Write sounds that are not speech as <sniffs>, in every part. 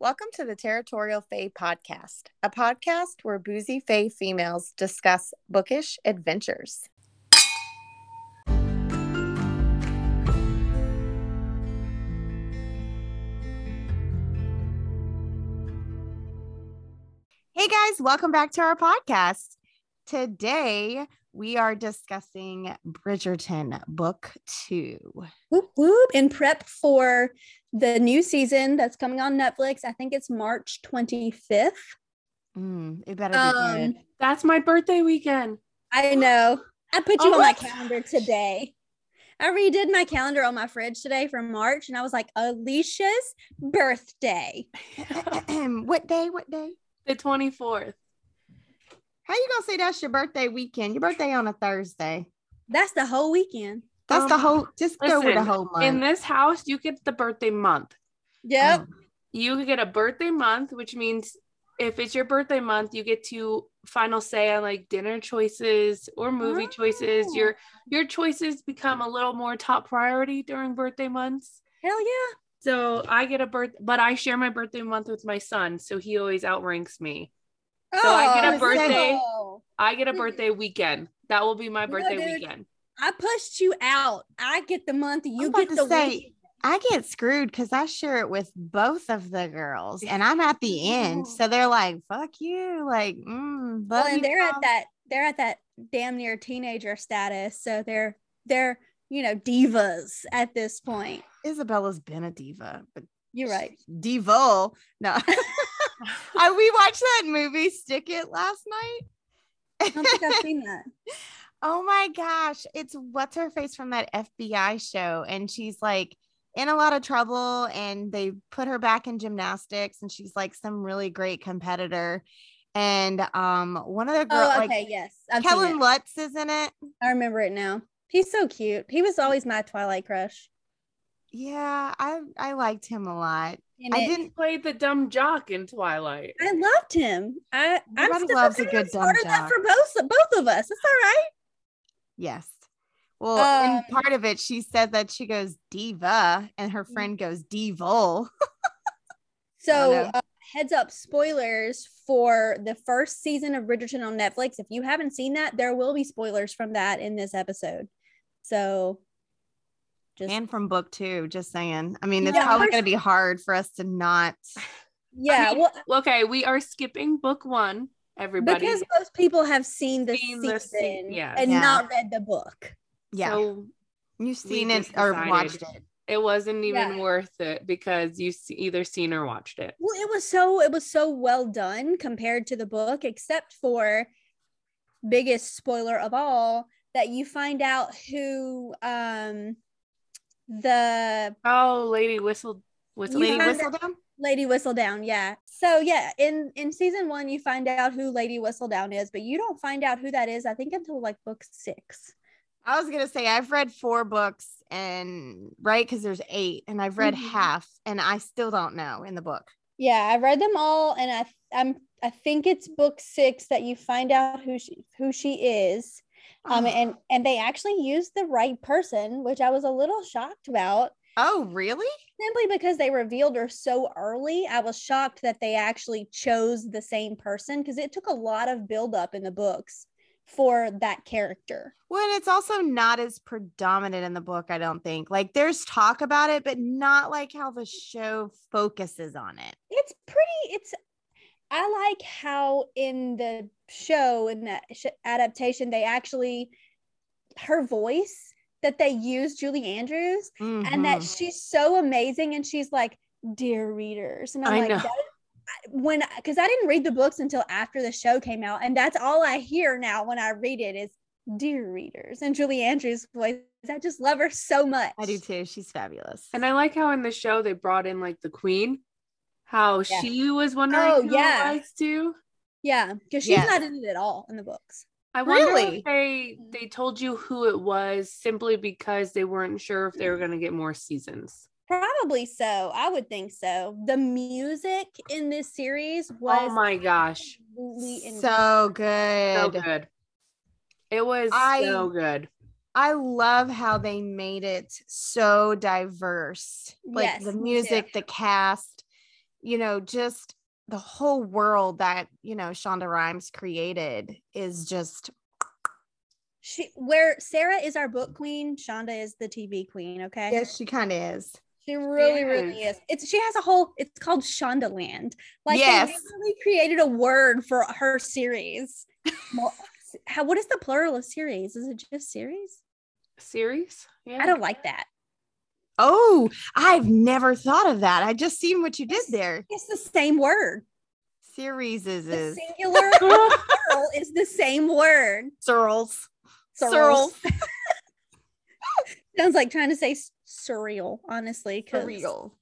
Welcome to the Territorial Fae podcast, a podcast where boozy Fae females discuss bookish adventures. Hey guys, welcome back to our podcast. Today we are discussing Bridgerton Book Two. Whoop whoop! In prep for the new season that's coming on Netflix. I think it's March 25th. Mm, it better be um, good. That's my birthday weekend. I know. I put you oh, on what? my calendar today. I redid my calendar on my fridge today for March, and I was like, Alicia's birthday. <clears throat> what day? What day? The 24th. How you gonna say that's your birthday weekend? Your birthday on a Thursday. That's the whole weekend. That's um, the whole. Just listen, go with the whole month. In this house, you get the birthday month. Yep. Um, you get a birthday month, which means if it's your birthday month, you get to final say on like dinner choices or movie oh. choices. Your your choices become a little more top priority during birthday months. Hell yeah. So I get a birth, but I share my birthday month with my son, so he always outranks me. So oh, I get a oh, birthday. I get a birthday weekend. That will be my birthday no, weekend. I pushed you out. I get the month. You get the say, week. I get screwed because I share it with both of the girls, and I'm at the end, <laughs> so they're like, "Fuck you!" Like, mm, well, and they're at that they're at that damn near teenager status, so they're they're you know divas at this point. Isabella's been a diva, but you're right. Diva. No, <laughs> I, we watched that movie Stick It last night. I don't think I've seen that. <laughs> Oh my gosh. It's what's her face from that FBI show. And she's like in a lot of trouble and they put her back in gymnastics and she's like some really great competitor. And um one of the girls oh, okay, like yes. I've Kellen Lutz is in it. I remember it now. He's so cute. He was always my Twilight crush. Yeah, I I liked him a lot. And I it, didn't play the dumb jock in Twilight. I loved him. I Everybody I'm loves a good dumb jock. for both both of us. It's all right. Yes. Well, um, and part of it, she said that she goes diva, and her mm. friend goes devil. <laughs> so, uh, heads up, spoilers for the first season of Bridgerton on Netflix. If you haven't seen that, there will be spoilers from that in this episode. So, just and from book two, just saying. I mean, it's yeah, probably going to be hard for us to not. <sighs> Yeah. I mean, well, okay, we are skipping book one everybody because most people have seen the seen season the, yeah. and yeah. not read the book. Yeah, so you've seen it or watched it. It wasn't even yeah. worth it because you either seen or watched it. Well, it was so it was so well done compared to the book, except for biggest spoiler of all that you find out who um the oh lady whistled whistle lady whistledown Lady Whistledown, yeah. So yeah, in in season one, you find out who Lady Whistledown is, but you don't find out who that is. I think until like book six. I was gonna say I've read four books and right because there's eight, and I've read mm-hmm. half, and I still don't know in the book. Yeah, I've read them all, and I I'm I think it's book six that you find out who she who she is. Um, oh. and and they actually used the right person, which I was a little shocked about. Oh, really? Simply because they revealed her so early, I was shocked that they actually chose the same person because it took a lot of buildup in the books for that character. Well, it's also not as predominant in the book, I don't think. Like there's talk about it, but not like how the show focuses on it. It's pretty, it's, I like how in the show, in that adaptation, they actually, her voice that they use Julie Andrews mm-hmm. and that mm-hmm. she's so amazing and she's like, dear readers. And I'm I like, when because I didn't read the books until after the show came out, and that's all I hear now when I read it is dear readers and Julie Andrews' voice. I just love her so much. I do too. She's fabulous. And I like how in the show they brought in like the queen, how yeah. she was wondering oh, yeah. it was too. Yeah, because she's not in it at all in the books. I wonder really? if they they told you who it was simply because they weren't sure if they were going to get more seasons. Probably so. I would think so. The music in this series oh was Oh my gosh. <laughs> So good. So good. It was I, so good. I love how they made it so diverse. Like yes, the music, the cast, you know, just the whole world that, you know, Shonda Rhimes created is just She where Sarah is our book queen, Shonda is the TV queen. Okay. yes, she kind of is. She really, really is. It's she has a whole. It's called Shondaland. Like Yes. they literally created a word for her series. <laughs> How? What is the plural of series? Is it just series? Series? Yeah. I don't like that. Oh, I've never thought of that. I just seen what you did Yes. there. It's the same word. Series is, The is singular and <laughs> the plural is the same word. Searles. Surreal. <laughs> <laughs> Sounds like trying to say surreal. Honestly, Surreal.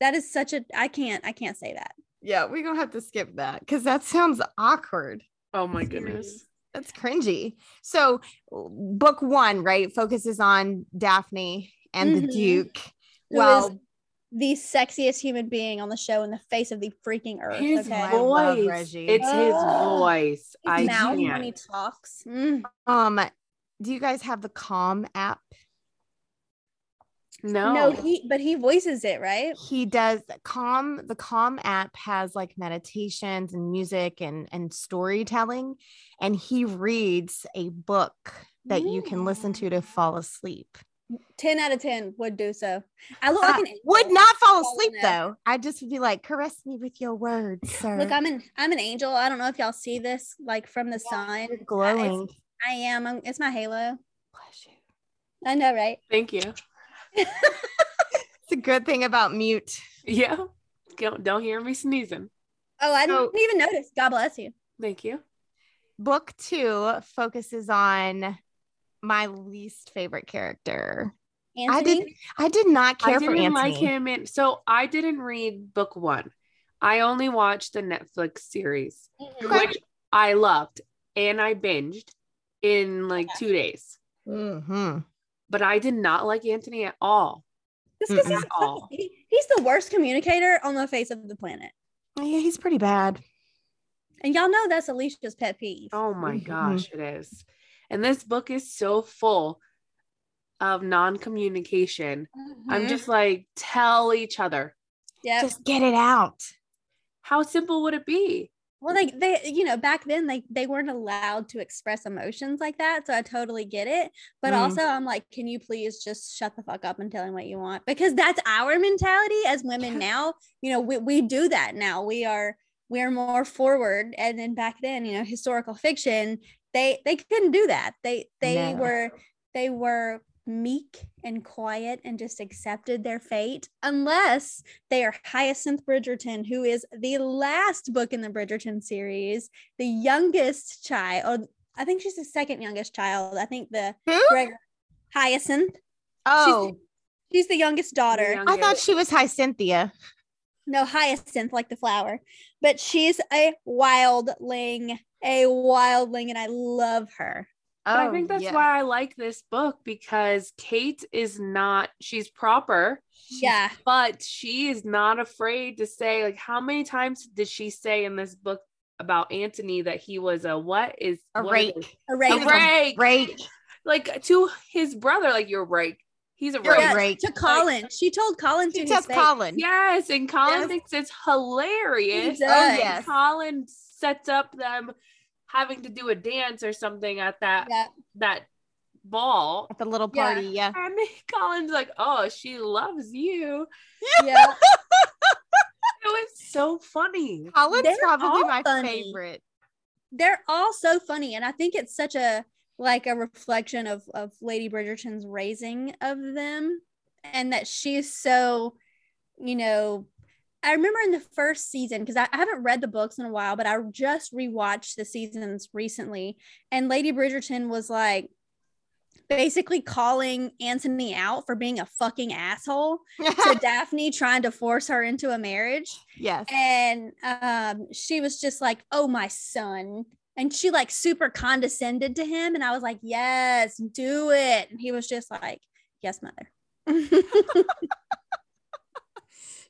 that is such a. I can't. I can't say that. Yeah, we're gonna have to skip that because that sounds awkward. Oh my goodness. That's cringy. So, book one, right, focuses on Daphne and the Mhm. Duke. Who Well, the sexiest human being on the show in the face of the freaking earth. His okay. Voice. Reggie. It's his Oh. voice. His I mouth when he talks. Mm. um, do you guys have the Calm app? No. No, he but he voices it, right? He does Calm. The Calm app has like meditations and music and and storytelling, and he reads a book that you can listen to to fall asleep. 10 out of 10 would do so. I look like an angel. would not fall Fall asleep though. I just would be like, caress me with your words, <gasps> sir. Look, I'm an I'm an angel. I don't know if y'all see this like from the You're sign. glowing. I am. I'm, it's my halo. Bless you. I know, right? Thank you. <laughs> It's a good thing about mute. Yeah. Don't, don't hear me sneezing. Oh, I So- didn't even notice. God bless you. Thank you. Book two focuses on my least favorite character. Anthony, I did I did not care I didn't Anthony. like him. And so I didn't read book one. I only watched the Netflix series, Mhm. Which I loved and I binged in like two days. Mhm. But I did not like Anthony at all. Just At all. he- he's the worst communicator on the face of the planet. Yeah, he's pretty bad. And y'all know that's Alicia's pet peeve. Oh my Mhm. gosh, it is. And this book is so full of non-communication. I'm Mhm. just like, tell each other. Yeah. Just get it out. How simple would it be? well, they they you know back then they they weren't allowed to express emotions like that, so I totally get it. But Mm. also, I'm like, can you please just shut the fuck up and tell him what you want? Because that's our mentality as women now. You know, we we do that now. We are we are more forward, and then back then, you know, historical fiction they they couldn't do that. They they No. were they were meek and quiet and just accepted their fate unless they are Hyacinth Bridgerton, who is the last book in the Bridgerton series, the youngest child, or I think she's the second youngest child. I think the? Gregory Hyacinth. Oh, She's the youngest daughter. young- I thought she was Hyacinthia. No, Hyacinth, like the flower, but she's a wildling, a wildling, and I love her. But I Oh, think that's yes. why I like this book because Kate is not, she's proper, Yeah. but she is not afraid to say, like, how many times did she say in this book about Anthony that he was a what is A what is rake. it? A A rake. rake. Rake. Like to his brother, like, you're rake. He's a You're rake. Yeah, rake. to Colin. She told Colin to She his tells face. Colin. Yes, and Colin Yes. thinks it's hilarious. Oh, does. yes. Colin sets up them having to do a dance or something at that Yeah. that ball. At the little party, yeah. <laughs> And Colin's like, oh, she loves you. Yeah. <laughs> It was so funny. Colin's They're probably my funny. favorite. they're all so funny and i think it's such a like a reflection of of lady bridgerton's raising of them and that she's so you know i remember in the first season because I, I haven't read the books in a while but i just rewatched the seasons recently and lady bridgerton was like basically calling anthony out for being a fucking asshole to <laughs> daphne trying to force her into a marriage. Yes. and um she was just like oh my son. And she like super condescended to him and i was like yes do it. And he was just like yes mother <laughs>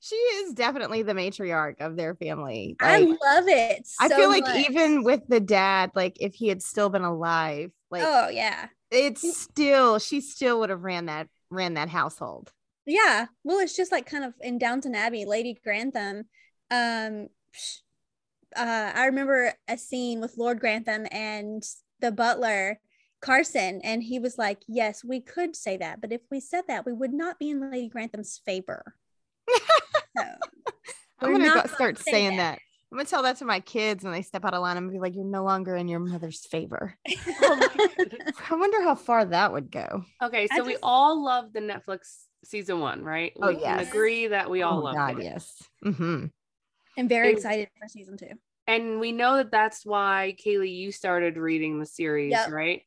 She is definitely the matriarch of their family. i love it I feel like much. even with the dad, like if he had still been alive, like oh yeah it's still she still would have ran that ran that household. yeah well it's just like kind of in downton abbey lady grantham um uh I remember a scene with Lord Grantham and the butler Carson and he was like, "Yes, we could say that, but if we said that, we would not be in Lady Grantham's favor." So, <laughs> I'm gonna go start say saying that. that. I'm gonna tell that to my kids when they step out of line. I'm gonna be like, "You're no longer in your mother's favor." <laughs> oh <laughs> I wonder how far that would go. Okay, so just... we all love the Netflix season one, right? Oh we yes. can agree that we all oh, love God, it. Yes. Mm-hmm. I'm very excited for season two. And we know that that's why Kaylee, you started reading the series, yep. right?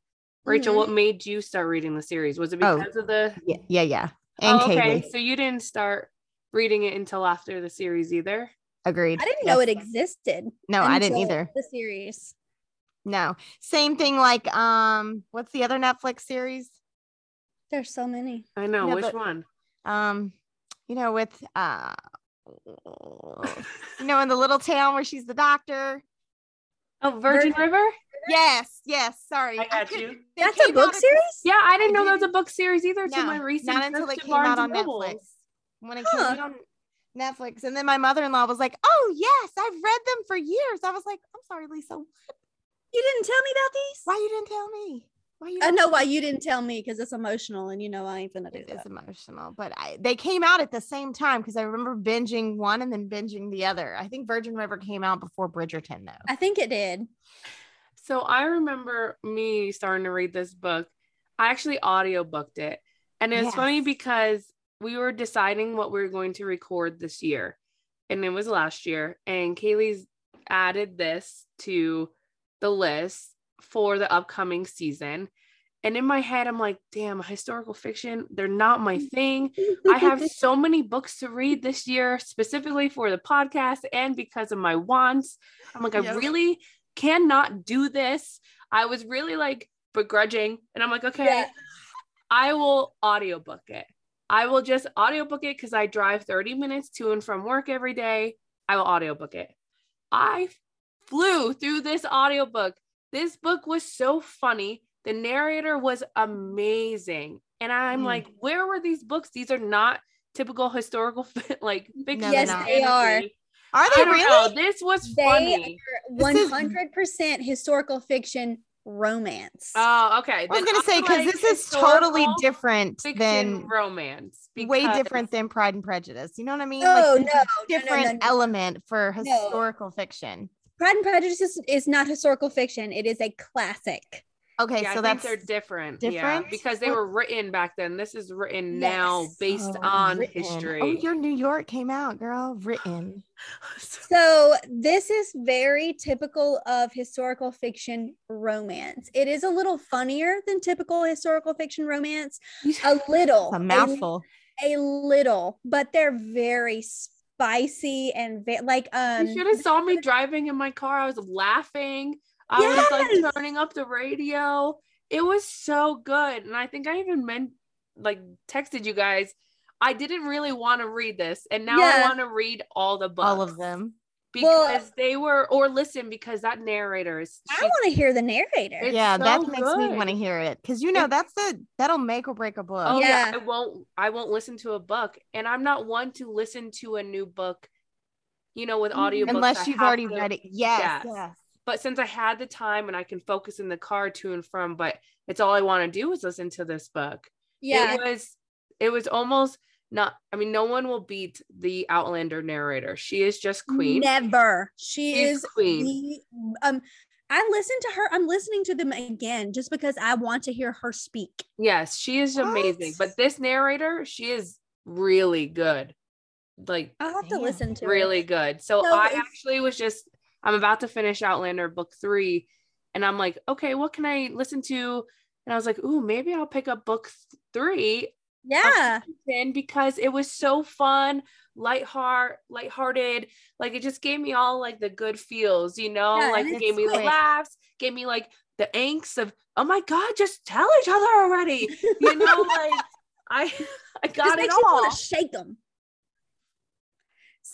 Rachel, mm-hmm. what made you start reading the series? Was it oh, because oh, of the? Yeah, yeah, yeah. And oh, okay, Kaylee. so you didn't start reading it until after the series either. Agreed. I didn't yes. know it existed. No, I didn't either. The series. No, same thing. Like, um, what's the other Netflix series? There's so many. I know which but, one. Um, you know, with uh, you know, in the little town where she's the doctor. Oh, Virgin, Virgin River. Yes, yes. Sorry, I got you. That's a book series. Yeah, I didn't know that was a book series either. No, to my recent not until it came out on Netflix. When it huh. came out on Netflix, and then my mother-in-law was like, "Oh yes, I've read them for years." I was like, "I'm sorry, Lisa. What? You didn't tell me about these? Why you didn't tell me?" Why you I know why you didn't tell me because it's emotional, and you know I ain't gonna do it. It's emotional, but I, they came out at the same time because I remember binging one and then binging the other. I think Virgin River came out before Bridgerton, though. I think it did. So I remember me starting to read this book. I actually audio booked it, and it's yes. funny because we were deciding what we were going to record this year, and it was last year. And Kaylee's added this to the list for the upcoming season. And in my head, I'm like, damn, historical fiction, they're not my <laughs> thing. I have so many books to read this year, specifically for the podcast and because of my wants. I'm like, yep. I really cannot do this. I was really like begrudging. And I'm like, okay, yeah. I will audiobook it. I will just audiobook it because I drive 30 minutes to and from work every day. I will audiobook it. I flew through this audiobook this book was so funny. The narrator was amazing. And I'm mm. like, where were these books? These are not typical historical <laughs> like fiction. yes, they are. Are they really? Know. This was they funny. One hundred percent historical fiction romance. Oh, okay. I was gonna say because like this is totally different than romance. Way different than Pride and Prejudice. You know what I mean? Oh like, no, different no, no, no, element for historical fiction. Pride and Prejudice is, is not historical fiction. It is a classic. Okay, yeah, so I that's they're different. Different yeah, because they were written back then. This is written yes. now based oh, on written. history. Oh, your New York came out, girl. Written. <laughs> so this is very typical of historical fiction romance. It is a little funnier than typical historical fiction romance. A little. <laughs> a mouthful. A, a little, but they're very spicy and va- like um you should have saw me <laughs> driving in my car i was laughing i yes! was like turning up the radio it was so good and i think i even meant like texted you guys i didn't really want to read this and now yeah. i want to read all the books all of them because well, they were or listen because that narrator is I want to hear the narrator. Yeah, so that makes good. me want to hear it because you know that's the that'll make or break a book. Oh yeah. yeah, I won't I won't listen to a book, and I'm not one to listen to a new book, you know, with mm-hmm. audio unless you've already to, read it. Yes, yes, yes. But since I had the time and I can focus in the car to and from, but it's all I want to do is listen to this book. Yeah, it was it was almost not i mean no one will beat the outlander narrator. She is just queen. Never. She is queen. the, um i listen to her i'm listening to them again just because i want to hear her speak. Yes she is what? amazing but this narrator she is really good. Like i'll have to listen to her. really good. So, so i actually was just i'm about to finish outlander book three and i'm like okay what can i listen to? And i was like ooh maybe i'll pick up book three. Yeah. Because it was so fun light heart lighthearted. Like it just gave me all like the good feels you know? Yeah, like it gave me the laughs gave me like the angst of oh my god just tell each other already. You know <laughs> like i <laughs> i got it all. shake them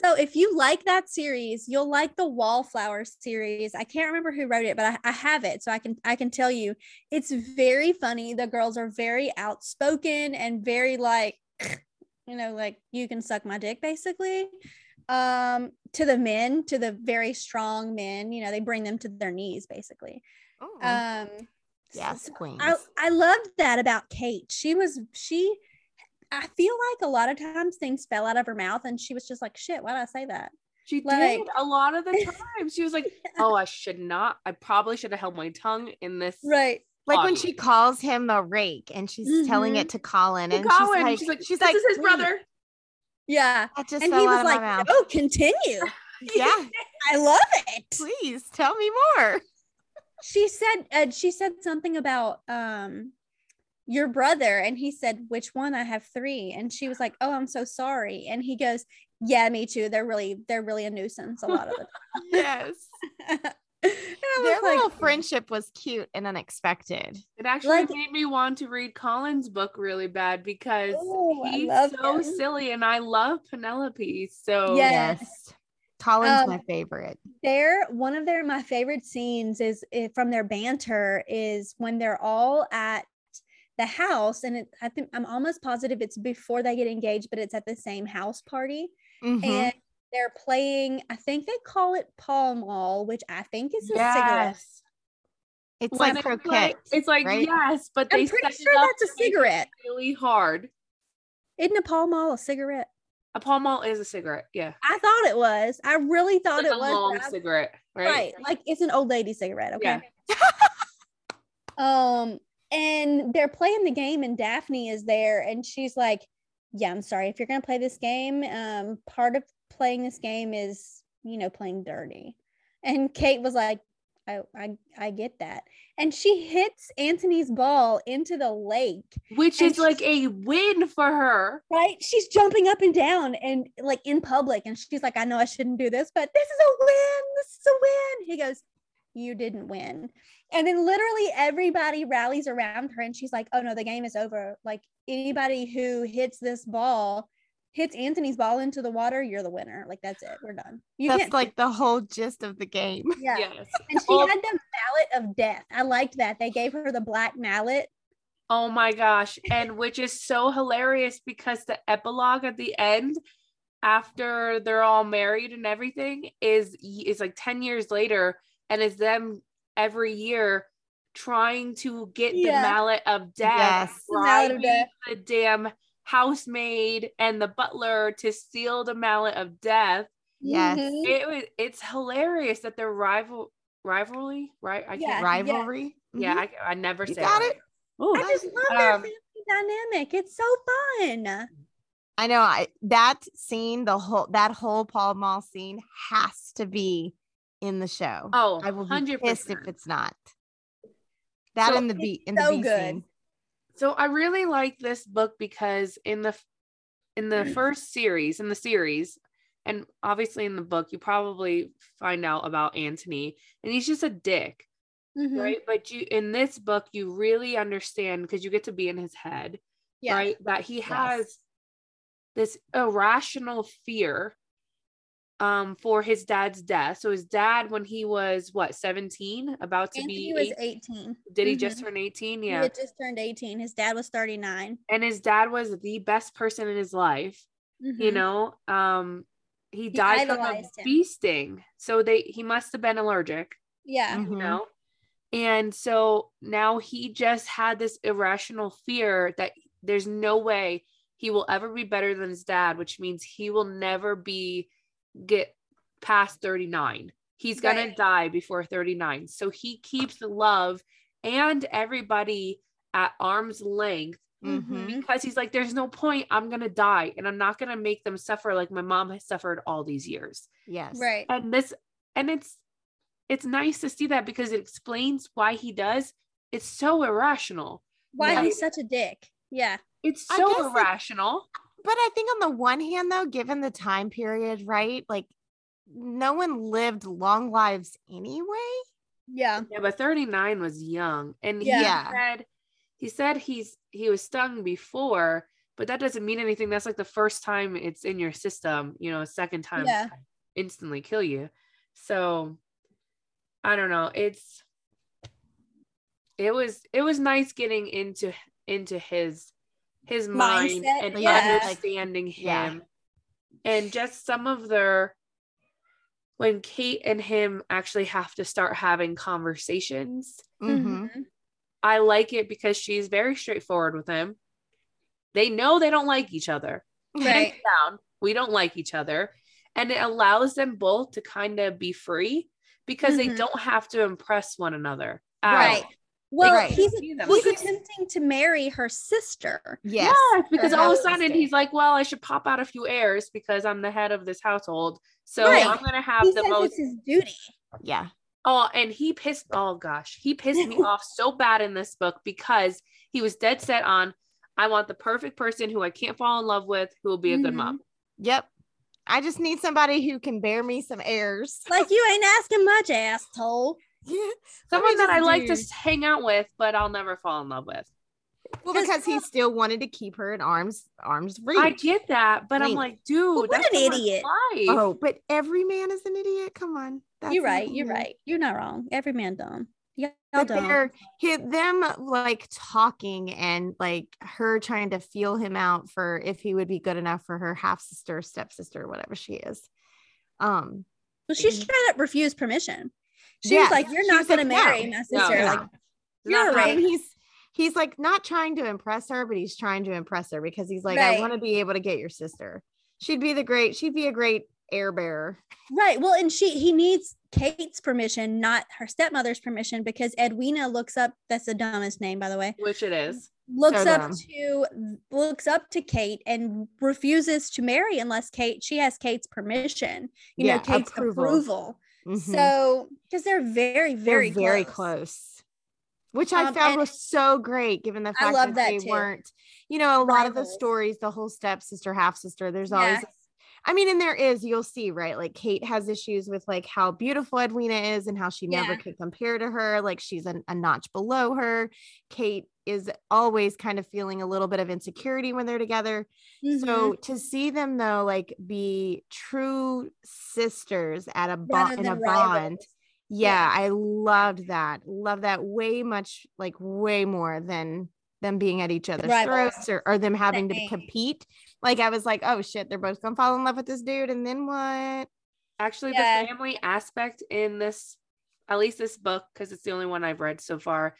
so if you like that series, you'll like the Wallflower series. I can't remember who wrote it, but I, I, have it, so I can I can tell you it's very funny. The girls are very outspoken and very like, <sniffs> you know, like you can suck my dick basically. um to the men to the very strong men you know they bring them to their knees basically Oh, um yes, queens. I, I loved that about Kate. She was she I feel like a lot of times things fell out of her mouth and she was just like, shit, why did I say that? She Like- did a lot of the <laughs> time. She was like, <laughs> "Oh, I should not. I probably should have held my tongue in this." Right. like when she calls him the rake and she's telling it to Colin, To and Colin, she's she's like, like, she's "This like, is his "Wait, brother." Yeah. That just And fell he out was of like, my mouth. oh, continue. <laughs> yeah, I love it. please tell me more. She said uh, she said something about um your brother and he said which one i have three and she was like oh i'm so sorry and he goes yeah me too they're really they're really a nuisance a lot of the <laughs> Yes, time <laughs> And I their like, little friendship was cute and unexpected. It actually Like- made me want to read Colin's book really bad because "Oh, he's so him." silly, and I love Penelope. So Yes. Yes, Colin's Um, my favorite. their one of their my favorite scenes is, is from their banter is when they're all at the house and it, I think I'm almost positive it's before they get engaged but it's at the same house party Mhm. and they're playing I think they call it Pall Mall which I think is a cigarette It's When like it's croquet. it's like right? yes, but they I'm pretty set it sure up that's a to make it cigarette Really hard. isn't a Pall Mall a cigarette A Pall Mall is a cigarette. Yeah, I thought it was I really thought like it a was A long I- cigarette, right? right like it's an old lady cigarette okay Yeah. <laughs> um and they're playing the game and daphne is there and she's like yeah i'm sorry if you're gonna play this game um part of playing this game is you know playing dirty. And kate was like i i, I get that. And she hits anthony's ball into the lake Which is like a win for her. right? She's jumping up and down and like in public and she's like i know i shouldn't do this but this is a win this is a win. He goes you didn't win and then literally everybody rallies around her and she's like oh no the game is over. Like anybody who hits this ball hits anthony's ball into the water you're the winner. Like that's it. We're done. You That's can't like the whole gist of the game. <laughs> yeah. Yes. and she Well- had the mallet of death. I liked that. They gave her the black mallet. Oh my gosh. And which is so hilarious because the epilogue at the end, after they're all married and everything, is is like 10 years later, and is them every year trying to get Yeah. the mallet of death, Yes. The mallet of bribing death. the damn housemaid and the butler to steal the mallet of death. Yes. Mhm. It was it's hilarious that their rival rivalry, right? I Yeah. can't Rivalry. yeah, Mhm. I, I never You say got right. it. Ooh. i just love their Um, family dynamic it's so fun I know. I that scene, the whole that whole Pall Mall scene has to be in the show. Oh, I will be 100%. pissed if it's not. That So in the beat in so the good. scene. So I really like this book because in the in the <clears throat> first series, in the series, and obviously in the book, you probably find out about Anthony, and he's just a dick, Mhm. right? But you in this book, you really understand because you get to be in his head, yeah right? That he has this irrational fear um for his dad's death. So his dad, when he was what 17, about to Anthony be was eight- 18 did he Mhm. just turn 18? He Yeah. had just turned 18. His dad was 39. and his dad was the best person in his life you Mhm. know um he He died from a idolized bee sting so they he must have been allergic Yeah. You know and so now he just had this irrational fear that there's no way he will ever be better than his dad which means he will never be get past 39 he's gonna die before 39 so he keeps love and everybody at arm's length Mhm. because he's like, there's no point. I'm gonna die, and I'm not gonna make them suffer like my mom has suffered all these years. Yes. Right. And this, and it's, it's nice to see that because it explains why he does. It's so irrational. Why Yeah. he's such a dick. Yeah. It's so guess it- irrational. But I think on the one hand, though, given the time period, right? Like no one lived long lives anyway. Yeah. Yeah, but 39 was young, and Yeah. he Yeah. said, he said he's he was stung before, but that doesn't mean anything. That's like the first time it's in your system. You know, second time Yeah. instantly kill you. So I don't know. It's it was it was nice getting into into his his mind Mindset, and yeah. understanding Yeah. him and just some of their when Kate and him actually have to start having conversations. Mhm. Mhm. I like it because she's very straightforward with him. They know they don't like each other. Right. Down, we don't like each other. And it allows them both to kind of be free because they Mhm. don't have to impress one another. Right. All. Well, Right. he's he's He's- attempting to marry her sister. Yes. Yes, because all of a sudden he's like, well, I should pop out a few heirs because I'm the head of this household. So Right. I'm gonna have He the most it's his duty. Yeah. Oh, and he pissed. Oh gosh, he pissed me <laughs> off so bad in this book because he was dead set on. I want the perfect person who I can't fall in love with, who will be a good Mhm. mom. Yep. I just need somebody who can bear me some heirs. Like you ain't asking much, asshole. Yeah. <laughs> Someone that just I like to hang out with, but I'll never fall in love with. Well, because he still wanted to keep her in arms arms reach. I get that, but I'm like, dude, what that's an idiot. Life. Oh, but every man is an idiot. Come on. That's you're right. You're right. You're not wrong. Every man dumb. Yeah, But dumb. they're hit them like talking and like her trying to feel him out for if he would be good enough for her half sister, stepsister, whatever she is. Um, Well, she straight up refused permission. She Yeah, was like, "You're not was going to like, no. marry my No, sister." no. Like, Not you're right. happening. he's he's like not trying to impress her, but he's trying to impress her because he's like, I want to be able to get your sister. She'd be the great, she'd be a great air bearer. right. Well, and she he needs Kate's permission, not her stepmother's permission, because Edwina looks up. That's the dumbest name, by the way. Which it is. Looks So up to looks up to Kate and refuses to marry unless Kate she has Kate's permission. You Yeah, know, Kate's approval. approval. Mhm. So because they're very, They're very, very close. close. Which I Um, found was so great given the fact love that, that they too. weren't, you know, a lot of the stories, the whole step sister, half sister, there's always Yes. I mean, and there is, you'll see, right? Like Kate has issues with like how beautiful Edwina is and how she never Yeah. could compare to her. Like she's a, a notch below her. Kate is always kind of feeling a little bit of insecurity when they're together. Mhm. So to see them though, like be true sisters at a bond in a bond. Rivals. Yeah, I loved that. Love that way much, like way more than them being at each other's Rivals. throats or, or them having to compete. Like I was like, oh shit, they're both gonna fall in love with this dude, and then what? Actually, Yeah. the family aspect in this, at least this book, because it's the only one I've read so far,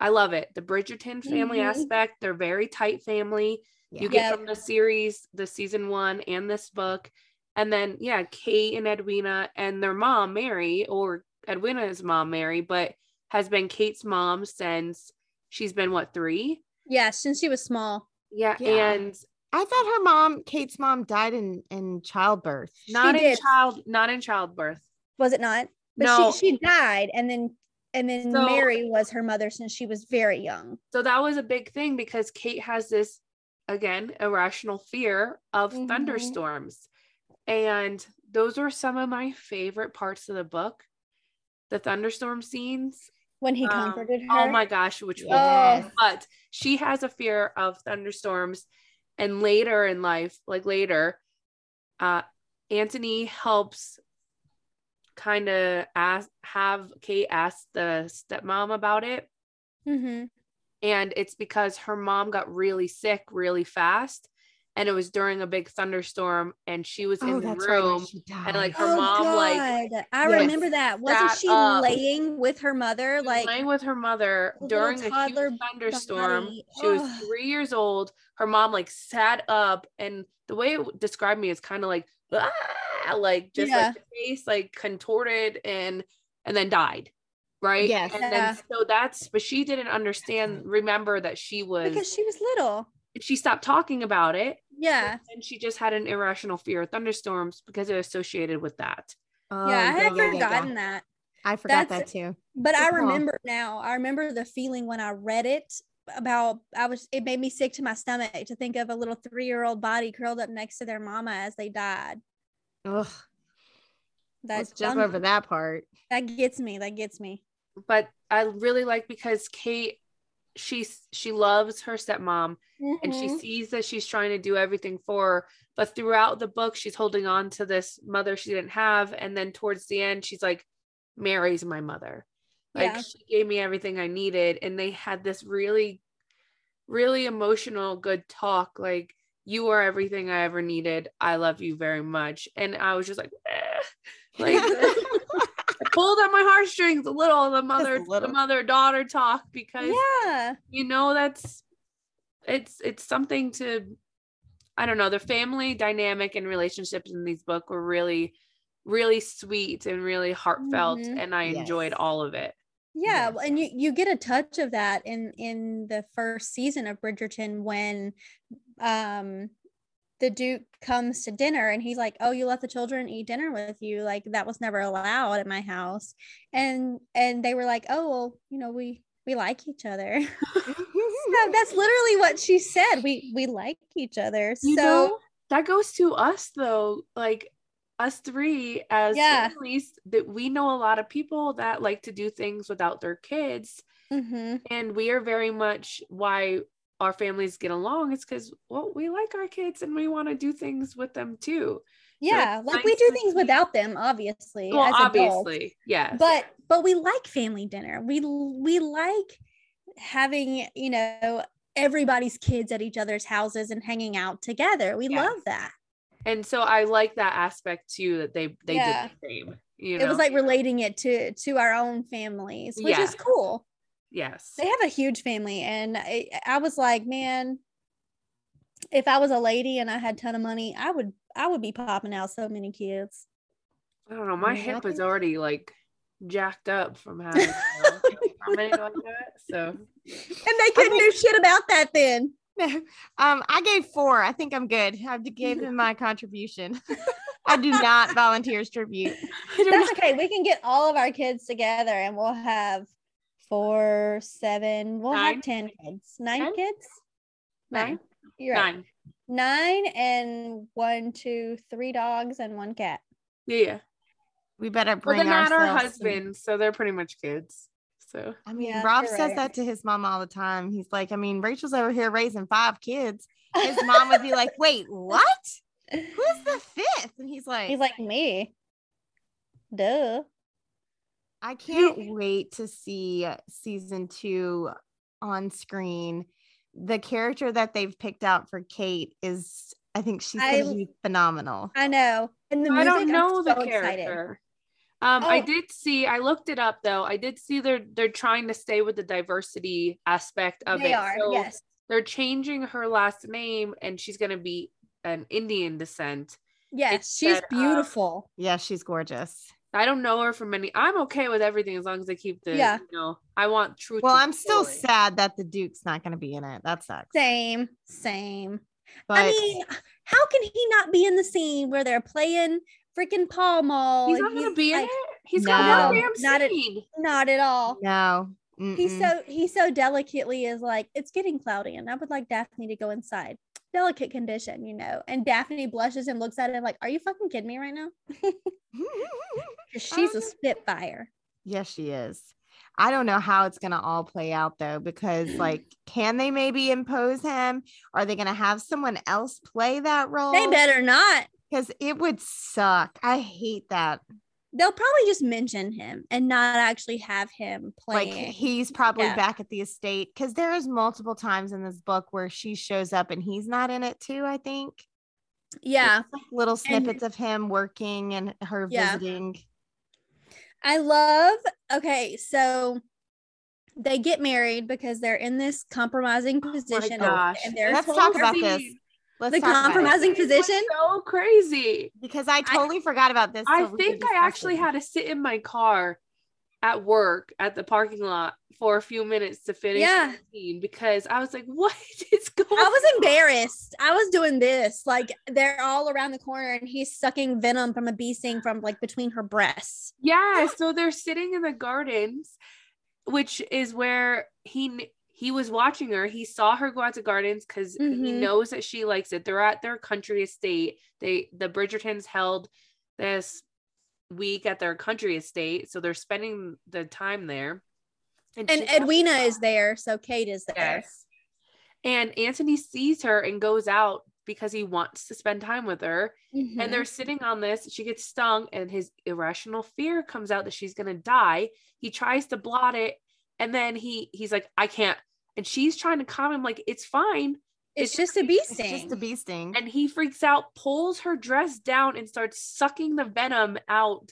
I love it. The Bridgerton family Mhm. aspect, they're very tight family. Yeah. You get Yep. from the series, the season one, and this book. And then, yeah, Kate and Edwina and their mom, Mary, or Edwina's mom, Mary, but has been Kate's mom since she's been what, three? Yeah, since she was small. Yeah. Yeah. And I thought her mom, Kate's mom, died in in childbirth. not in did. child, not in childbirth. Was it not? But No. she she died and then and then So- Mary was her mother since she was very young. So that was a big thing because Kate has this again irrational fear of Mhm. thunderstorms. And those were some of my favorite parts of the book. The thunderstorm scenes. When he Um, comforted her. Oh my gosh, which? Yes. But she has a fear of thunderstorms. And later in life, like later, uh, Anthony helps kind of ask have Kate ask the stepmom about it hmm and it's because her mom got really sick really fast and it was during a big thunderstorm and she was Oh, in the that's right. room She died. and like her mom like I Yes. remember that. Wasn't she up. laying with her mother? Like laying with her mother during a toddler huge thunderstorm body. she was three years old her mom like sat up and the way it described me is kind of like "Ah," like just Yeah. like the face like contorted and and then died right Yes. and Yeah. then so that's but she didn't understand remember that she was because she was little. she stopped talking about it Yeah. and she just had an irrational fear of thunderstorms because it was associated with that. Oh, yeah, I had yeah, yeah, forgotten yeah. that. I forgot That's- that too. But I Good call. remember now. I remember the feeling when I read it about I was it made me sick to my stomach to think of a little 3-year-old body curled up next to their mama as they died. Ugh, That's let's jump over that part. That gets me. That gets me. But I really like because Kate, she's she loves her stepmom and she Mhm. sees that she's trying to do everything for her. But throughout the book, she's holding on to this mother she didn't have. And then towards the end, she's like, Mary's my mother. Like Yeah. she gave me everything I needed. And they had this really, really emotional, good talk. Like you are everything I ever needed. I love you very much. And I was just like, eh. like <laughs> pulled on my heartstrings a little the mother the mother daughter talk because yeah you know that's it's it's something to I don't know the family dynamic and relationships in these books were really really sweet and really heartfelt mm-hmm. and I yes. enjoyed all of it yeah yes. and you you get a touch of that in in the first season of bridgerton when um the duke comes to dinner and he's like oh you let the children eat dinner with you like that was never allowed at my house and and they were like oh well you know we we like each other <laughs> that's literally what she said. We we like each other you so know, that goes to us though like us three as yeah. families that we know a lot of people that like to do things without their kids mm-hmm. and we are very much why our families get along it's because well we like our kids and we want to do things with them too. Yeah so like nice we do things without them obviously well obviously yeah but but we like family dinner. We we like having you know everybody's kids at each other's houses and hanging out together we yes. love that and so i like that aspect too that they they yeah. did the same you know? it was like relating it to to our own families which yeah. is cool Yes. They have a huge family. And I, I was like, man, if I was a lady and I had a ton of money, I would I would be popping out so many kids. I don't know. My hip is already like jacked up from having <laughs> how many like that. So and they couldn't do shit about that then. <laughs> Um, I gave four. I think I'm good. I gave him my contribution. <laughs> I do not volunteers tribute. That's okay. We can get all of our kids together and we'll have four, seven. We'll nine. have ten kids. Nine ten? kids. Nine. nine. You're nine. Right. Nine and one, two, three dogs and one cat. Yeah. We better bring. Well, they're not our husbands, so they're pretty much kids. So I mean, yeah, Rob says right. that to his mom all the time. He's like, I mean, Rachel's over here raising five kids. His mom would be like, <laughs> "Wait, what? Who's the fifth? And he's like, he's like me. Duh. I can't wait to see season two on screen. The character that they've picked out for Kate is, I think she's going to be phenomenal. I know. And the music, I don't know I'm the so character. Um, oh. I did see. I looked it up though. I did see they're they're trying to stay with the diversity aspect of it. they it. Are, so yes. They're changing her last name, and she's going to be an Indian descent. Yes, she's beautiful. Of, yeah, she's gorgeous. I don't know her from any. I'm okay with everything as long as they keep the. Yeah. You know, I want truth. Well, I'm still sad that the Duke's not going to be in it. That sucks. Same, same. But I mean, how can he not be in the scene where they're playing freaking Pall Mall? He's not going to be like, in it. He's no, got damn not scene. At, not at all. No. Mm-mm. He so he so delicately is like it's getting cloudy, and I would like Daphne to go inside delicate condition, you know. And Daphne blushes and looks at him like, Are you fucking kidding me right now? <laughs> She's a um, spitfire. Yes, she is. I don't know how it's going to all play out though, because <clears throat> like, can they maybe impose him? Are they going to have someone else play that role? They better not. Because it would suck. I hate that they'll probably just mention him and not actually have him play. Like he's probably yeah. back at the estate because there is multiple times in this book where she shows up and he's not in it too. I think. Yeah, like little snippets and, of him working and her yeah. visiting. I love. Okay, so they get married because they're in this compromising oh position. Oh and Let's talk about this. Let's the compromising position. So crazy because I totally I, forgot about this. I think I actually had to sit in my car at work at the parking lot for a few minutes to finish yeah. the scene because I was like, <laughs> what is going I was embarrassed. I was doing this. Like they're all around the corner and he's sucking venom from a bee sting from like between her breasts. Yeah. so they're sitting in the gardens, which is where he he was watching her. He saw her go out to gardens because mm-hmm. he knows that she likes it. They're at their country estate. They the Bridgertons held this week at their country estate, so they're spending the time there. And, and Edwina is there, so Kate is there. Yes. And Anthony sees her and goes out because he wants to spend time with her. Mm-hmm. And they're sitting on this. She gets stung, and his irrational fear comes out that she's gonna die. He tries to blot it, and then he he's like, I can't and she's trying to calm him like it's fine It's, just a bee sting. It's sting. just a bee sting. and he freaks out, pulls her dress down, and starts sucking the venom out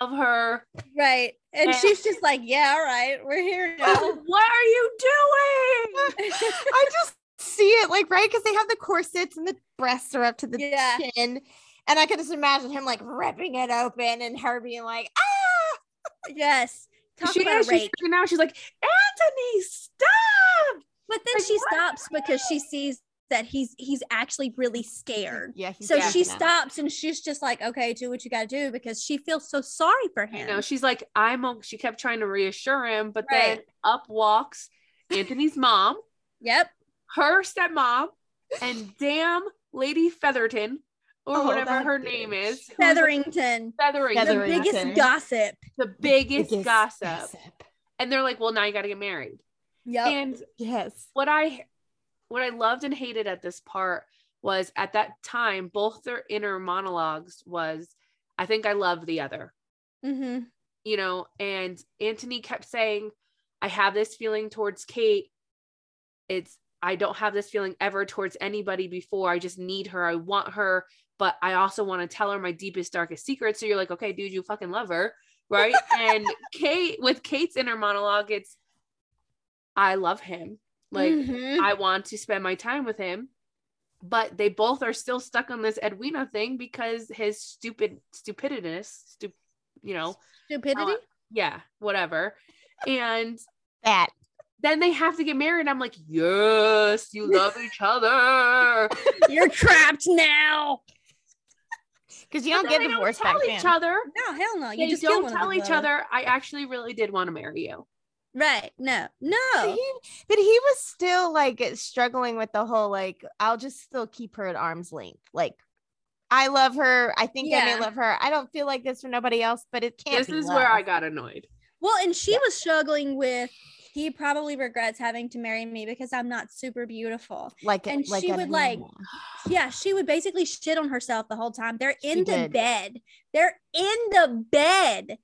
of her. right. And And- she's just like, yeah, all right, we're here <laughs> now. what are you doing? <laughs> I just see it like right because they have the corsets and the breasts are up to the Yeah. chin. And I can just imagine him like ripping it open and her being like, ah. yes. Talk she about is. a She's rake. freaking out. She's like, Anthony, stop! But then Like, she stops because she sees that he's he's actually really scared. Yeah. he's So she freaking out. stops and she's just like, okay, do what you gotta do because she feels so sorry for You him. know, she's like, I'm. o-" She kept trying to reassure him, but then up walks Anthony's mom, yep. her stepmom, and damn Lady Featherton, or Oh, whatever her bitch. name is, Featherington. Featherington. The biggest gossip. the biggest, Biggest gossip. And they're like, well, now you got to get married. Yep. And Yes. what I what I loved and hated at this part was at that time both their inner monologues was I think I love the other. hmm You know, and Anthony kept saying I have this feeling towards Kate. It's I don't have this feeling ever towards anybody before. I just need her. I want her, but I also want to tell her my deepest darkest secret. So you're like, "Okay, dude, you fucking love her." Right? and <laughs> Kate with Kate's inner monologue, it's I love him. Like Mhm. I want to spend my time with him. But they both are still stuck on this Edwina thing because his stupid stupidness, stup, you know, stupidity. uh, yeah, whatever. And That. then they have to get married. I'm like, yes, you love <laughs> each other. You're trapped now. Because you don't then get they divorced tell back each then. other. No, hell no. You They just don't one tell of each them. other. I actually really did want to marry you. Right. No. But No. he, but he was still like struggling with the whole like I'll just still keep her at arm's length. Like I love her. I think I may love her. I don't feel like this for nobody else, but it can't. This be is where I got annoyed. Well, and she Yeah. was struggling with he probably regrets having to marry me because I'm not super beautiful. like and like she a would, like, normal. Yeah, she would basically shit on herself the whole time. They're She in the did. bed. They're in the bed.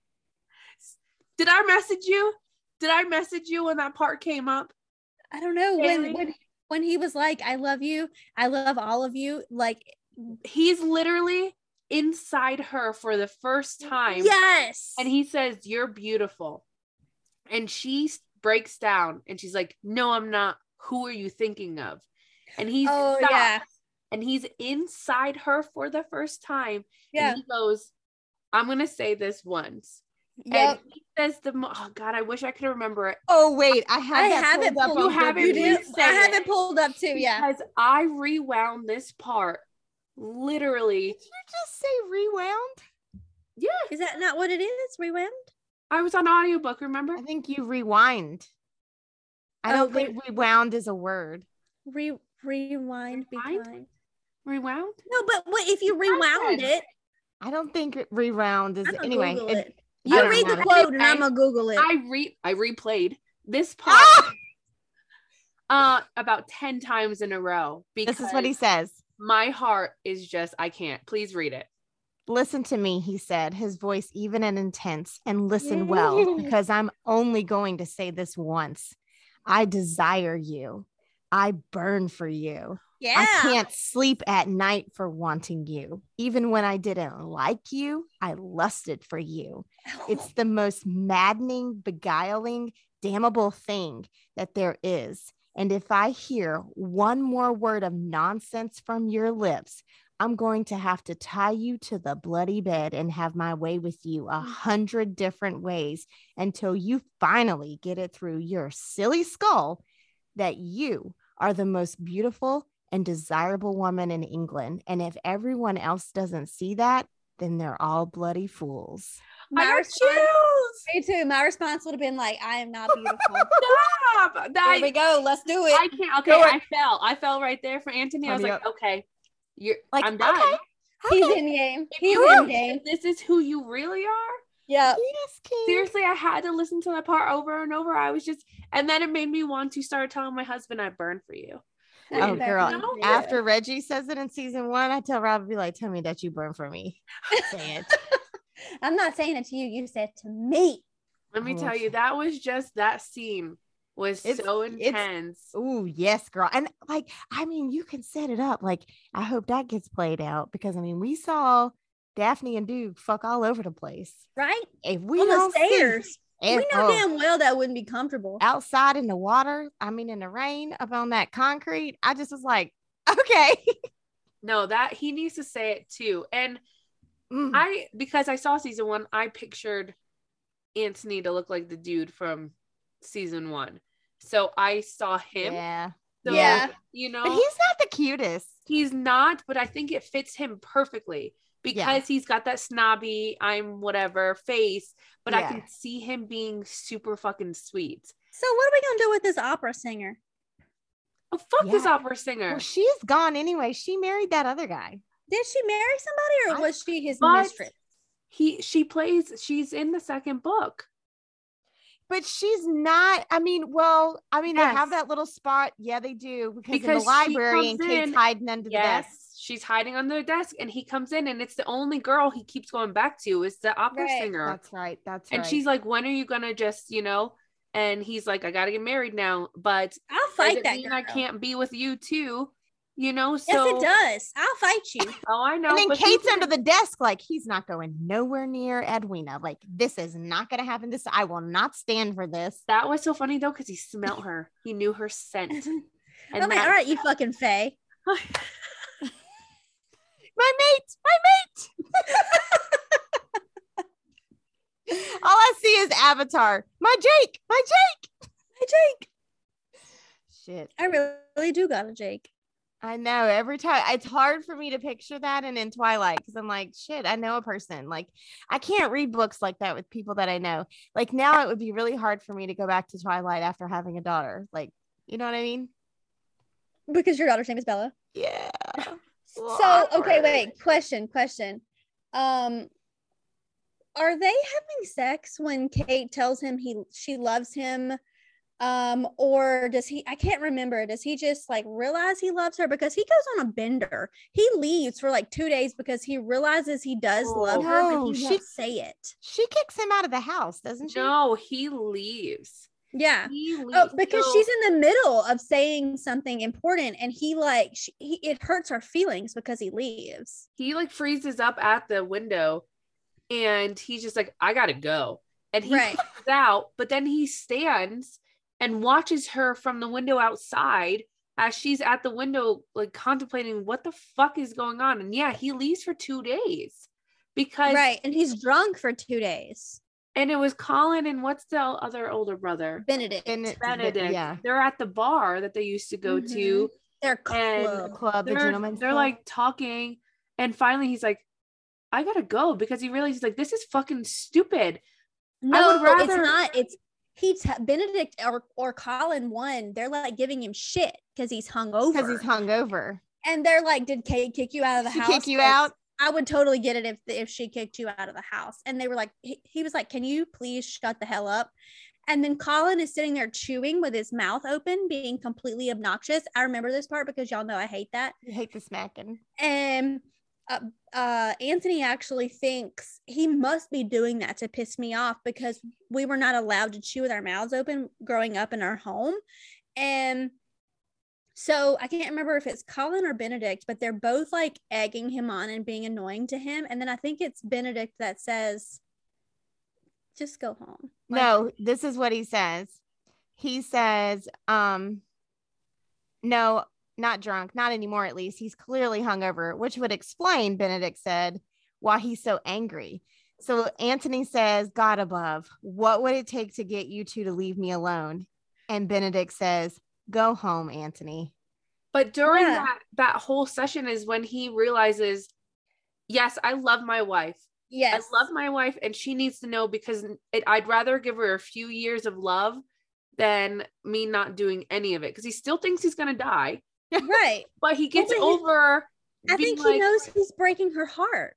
Did I message you? Did I message you when that part came up? I don't know when when when he was like, "I love you. I love all of you." Like, He's literally inside her for the first time. yes. And he says, You're beautiful. And she s- breaks down and she's like, No, I'm not. Who are you thinking of? And he's Oh stops, yeah. and he's inside her for the first time. Yeah. He goes, I'm gonna say this once. Yep. And he says the mo- oh god, I wish I could remember it. Oh wait, I have I have it pulled up You have it, You Goodreads. do. please say I have it. it pulled up too. Yeah. Because I rewound this part literally. Did you just say rewound? Yeah. Is that not what it is? Rewound? I was on audiobook, remember? I think you rewind. I Oh, don't re- think rewound is a word. Re rewind. Be Rewind? kind. Rewound? No, but what if you rewound said- it? I don't think rewound is anyway. It- it. You read know. the quote and I- I'm gonna Google it. I re I replayed this part Ah! uh about 10 times in a row because This is what he says. my heart is just I can't. Please read it. Listen to me, he said, his voice even and intense, and listen well, <laughs> because I'm only going to say this once. I desire you. I burn for you. yeah. I can't sleep at night for wanting you. Even when I didn't like you, I lusted for you. It's <laughs> the most maddening, beguiling, damnable thing that there is. And if I hear one more word of nonsense from your lips, I'm going to have to tie you to the bloody bed and have my way with you a mm. hundred different ways until you finally get it through your silly skull that you are the most beautiful and desirable woman in England. And if everyone else doesn't see that, then they're all bloody fools. My I got response, chills. me too. My response would have been like, "I am not beautiful." <laughs> Stop. there we go. Let's do it. I can't. Okay, I fell. I fell right there for Anthony. I was like, up. okay, you're Like, I'm done. okay. He's Okay. in game. If He's you- in game. This is who you really are. Yeah. Yes, King. Seriously, I had to listen to that part over and over. I was just, and then it made me want to start telling my husband I burned for you. Oh, Okay. girl. No. After Reggie says it in season one, I tell Rob, be like, tell me that you burn for me. <laughs> Say it. I'm not saying it to you. You said to me. Let me Oh, tell you, that was just that scene was It's- so intense. Oh, yes, girl. And like, I mean, you can set it up. Like, I hope that gets played out because I mean, we saw Daphne and Duke fuck all over the place. right? If we On the don't see- stairs. if- we know oh, damn well that wouldn't be comfortable. outside in the water, I mean, in the rain up on that concrete, I just was like, okay. <laughs> No, that he needs to say it too. And Mm. I because I saw season one, I pictured Anthony to look like the dude from season one. So I saw him. yeah. So, Yeah. you know, But he's not the cutest. he's not, but I think it fits him perfectly because he's got that snobby, I'm whatever face, but I can see him being super fucking sweet. So what are we gonna do with this opera singer? Oh, fuck this opera singer. Well, she's gone anyway. She married that other guy. Did she marry somebody or I- was she his mistress? he she plays, she's in the second book. But she's not. I mean, well, I mean, they have that little spot. Yeah, they do because, in the library and comes Kate's in- hiding under the desk. Yes, she's hiding under the desk, and he comes in, and it's the only girl he keeps going back to is the opera Right. singer. That's right. That's right. and right. she's like, "When are you gonna just, you know?" And he's like, "I gotta get married now, but I'll fight that mean. I can't be with you too?" You know, Yes, it does. I'll fight you. <laughs> oh, I know. and then but Kate's under the desk, like he's not going nowhere near Edwina. Like this is not going to happen. This I will not stand for this. That was so funny though, because he smelt her. He knew her scent. <laughs> And I'm like, all right, you fucking Fae. <laughs> My mate, my mate. All I see is Avatar. My Jake, my Jake. my Jake. Shit. I really do got a Jake. I know every time it's hard for me to picture that and in Twilight because I'm like, shit, I know a person. Like, I can't read books like that with people that I know. Like, now it would be really hard for me to go back to Twilight after having a daughter. Like, you know what I mean? Because your daughter's name is Bella. Yeah. <laughs> So okay, wait. Question, question. Um, are they having sex when Kate tells him he she loves him? Um, or does he? I can't remember. Does he just like realize he loves her because he goes on a bender? He leaves for like two days because he realizes he does love her, No, but he she- won't say it. She kicks him out of the house, doesn't she? no, he leaves. Yeah. He leaves. Oh, because So- she's in the middle of saying something important, and he like she, he, it hurts her feelings because he leaves. he like freezes up at the window and he's just like i gotta go and he Right. comes out but then he stands and watches her from the window outside as she's at the window like contemplating what the fuck is going on and yeah he leaves for two days because Right, and he's drunk for two days. and it was colin and what's the other older brother Benedict. Ben- benedict Yeah. they're at the bar that they used to go Mhm. to Their and club. club, the they're, gentleman's they're club. like talking and finally he's like i gotta go because he realizes like this is fucking stupid No, would rather- it's not. It's he t- Benedict or or Colin one. They're like giving him shit because he's hungover. because he's hungover. and they're like, "Did Kate kick you out of the She house?" kick you out? I would totally get it if if she kicked you out of the house. And they were like, he, he was like, "Can you please shut the hell up?" And then Colin is sitting there chewing with his mouth open, being completely obnoxious. I remember this part because y'all know I hate that. You hate the smacking. And uh, uh, Anthony actually thinks he must be doing that to piss me off because we were not allowed to chew with our mouths open growing up in our home. And so I can't remember if it's Colin or Benedict, but they're both like egging him on and being annoying to him. And then I think it's Benedict that says, just go home. Like, no, this is what he says. He says, um, no, not drunk, not anymore, at least. He's clearly hungover, which would explain, Benedict said, why he's so angry. So Anthony says, God above, what would it take to get you two to leave me alone? And Benedict says, Go home, Anthony. but during Yeah. that that whole session is when he realizes yes i love my wife Yes. i love my wife and she needs to know because it, i'd rather give her a few years of love than me not doing any of it because he still thinks he's gonna die Right. <laughs> but he gets over I think he like- knows he's breaking her heart.